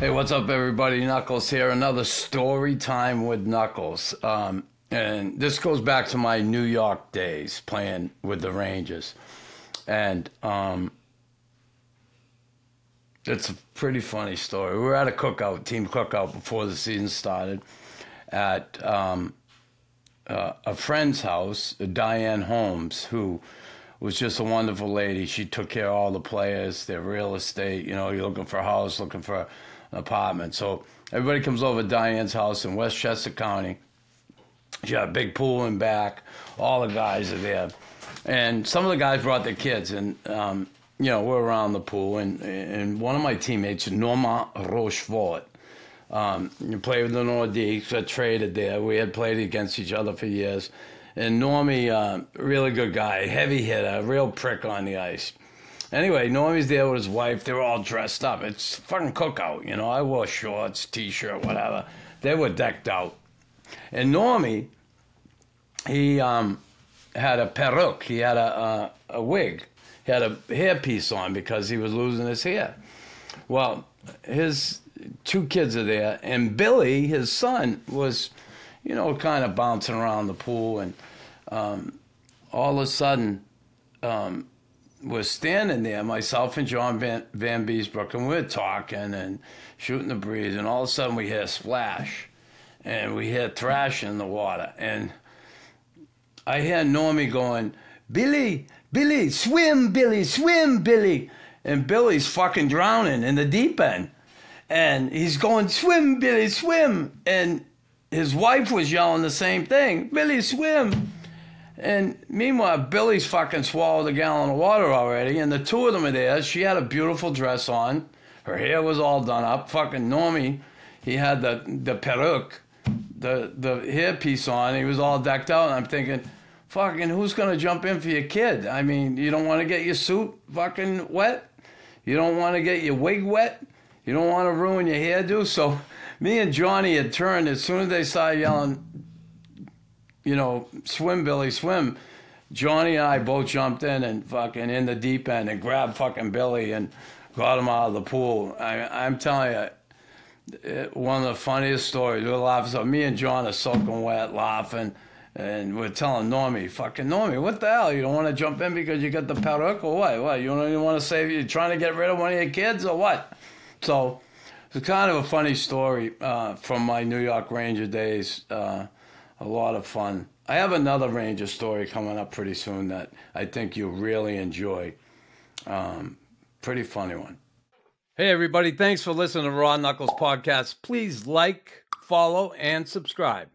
Hey, what's up, everybody? Knuckles here. Another story time with Knuckles. Um, and this goes back to my New York days playing with the Rangers. And um, it's a pretty funny story. We were at a cookout, team cookout, before the season started at um, uh, a friend's house, Diane Holmes, who was just a wonderful lady. She took care of all the players, their real estate. You know, you're looking for a house, looking for apartment. So everybody comes over to Diane's house in Westchester County. She had a big pool in back. All the guys are there, and some of the guys brought their kids, and um, you know we're around the pool, and and one of my teammates, Normand Rochefort. Um, you played with the Nordiques, got traded there. We had played against each other for years. And Normie, uh, really good guy, heavy hitter, real prick on the ice. Anyway, Normie's there with his wife. They're all dressed up. It's fucking cookout, you know. I wore shorts, t-shirt, whatever. They were decked out. And Normie, he um, had a peruke. He had a, a, a wig. He had a hairpiece on because he was losing his hair. Well, his two kids are there, and Billy, his son, was, you know, kind of bouncing around the pool, and um, all of a sudden, um, was standing there, myself and John Van, Vanbiesbrouck, and we were talking and shooting the breeze, and all of a sudden we hear a splash, and we hear thrashing in the water, and I hear Normie going, Billy, Billy, swim, Billy, swim, Billy. And Billy's fucking drowning in the deep end. And he's going, swim, Billy, swim. And his wife was yelling the same thing, Billy, swim. And meanwhile, Billy's fucking swallowed a gallon of water already, and the two of them are there. She had a beautiful dress on. Her hair was all done up. Fucking Normie, he had the, the peruke, the, the hairpiece on. He was all decked out, and I'm thinking, fucking, who's going to jump in for your kid? I mean, you don't want to get your suit fucking wet. You don't want to get your wig wet. You don't want to ruin your hairdo. So me and Johnny had turned as soon as they started yelling, you know, swim, Billy, swim. Johnny and I both jumped in and fucking in the deep end and grabbed fucking Billy and got him out of the pool. I, I'm telling you, it, one of the funniest stories. We're laughing. So me and John are soaking wet, laughing, and we're telling Normie, "Fucking Normie, what the hell? You don't want to jump in because you got the peruke or what? What? You don't even want to save? You trying to get rid of one of your kids or what?" So it's kind of a funny story uh, from my New York Ranger days. Uh, a lot of fun. I have another Ranger story coming up pretty soon that I think you'll really enjoy. Um, pretty funny one. Hey, everybody. Thanks for listening to Raw Knuckles Podcast. Please like, follow, and subscribe.